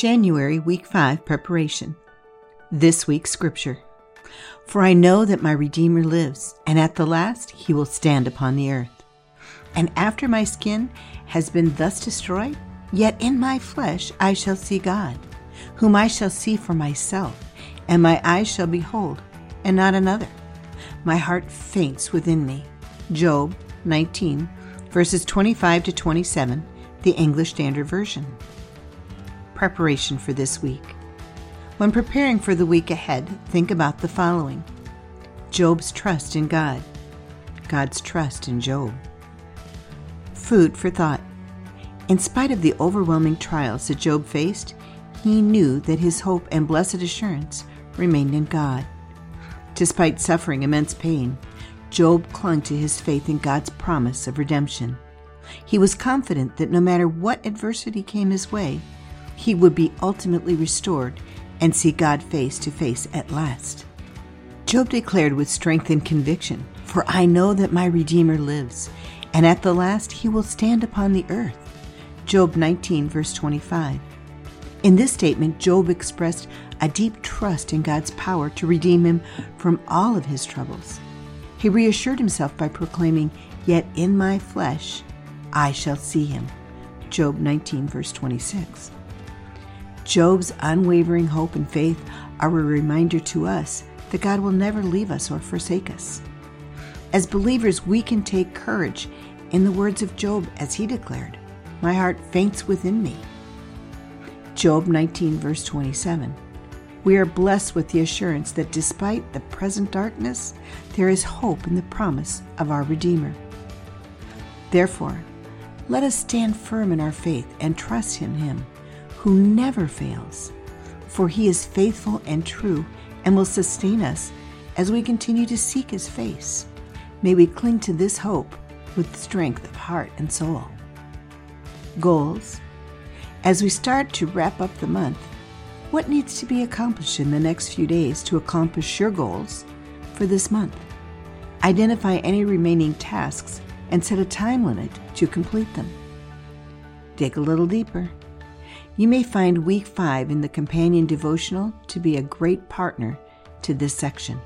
January Week 5 Preparation. This week's Scripture. For I know that my Redeemer lives, and at the last he will stand upon the earth. And after my skin has been thus destroyed, yet in my flesh I shall see God, whom I shall see for myself, and my eyes shall behold, and not another. My heart faints within me. Job 19, verses 25 to 27, the English Standard Version preparation for this week. When preparing for the week ahead, think about the following Job's trust in God, God's trust in Job. Food for thought. In spite of the overwhelming trials that Job faced, he knew that his hope and blessed assurance remained in God. Despite suffering immense pain, Job clung to his faith in God's promise of redemption. He was confident that no matter what adversity came his way, he would be ultimately restored and see God face to face at last. Job declared with strength and conviction, For I know that my Redeemer lives, and at the last he will stand upon the earth. Job 19, verse 25. In this statement, Job expressed a deep trust in God's power to redeem him from all of his troubles. He reassured himself by proclaiming, Yet in my flesh I shall see him. Job 19, verse 26. Job's unwavering hope and faith are a reminder to us that God will never leave us or forsake us. As believers, we can take courage in the words of Job as he declared, My heart faints within me. Job 19, verse 27. We are blessed with the assurance that despite the present darkness, there is hope in the promise of our Redeemer. Therefore, let us stand firm in our faith and trust in Him who never fails, for he is faithful and true and will sustain us as we continue to seek his face. May we cling to this hope with strength of heart and soul. Goals. As we start to wrap up the month, what needs to be accomplished in the next few days to accomplish your goals for this month? Identify any remaining tasks and set a time limit to complete them. Dig a little deeper you may find week five in the companion devotional to be a great partner to this section.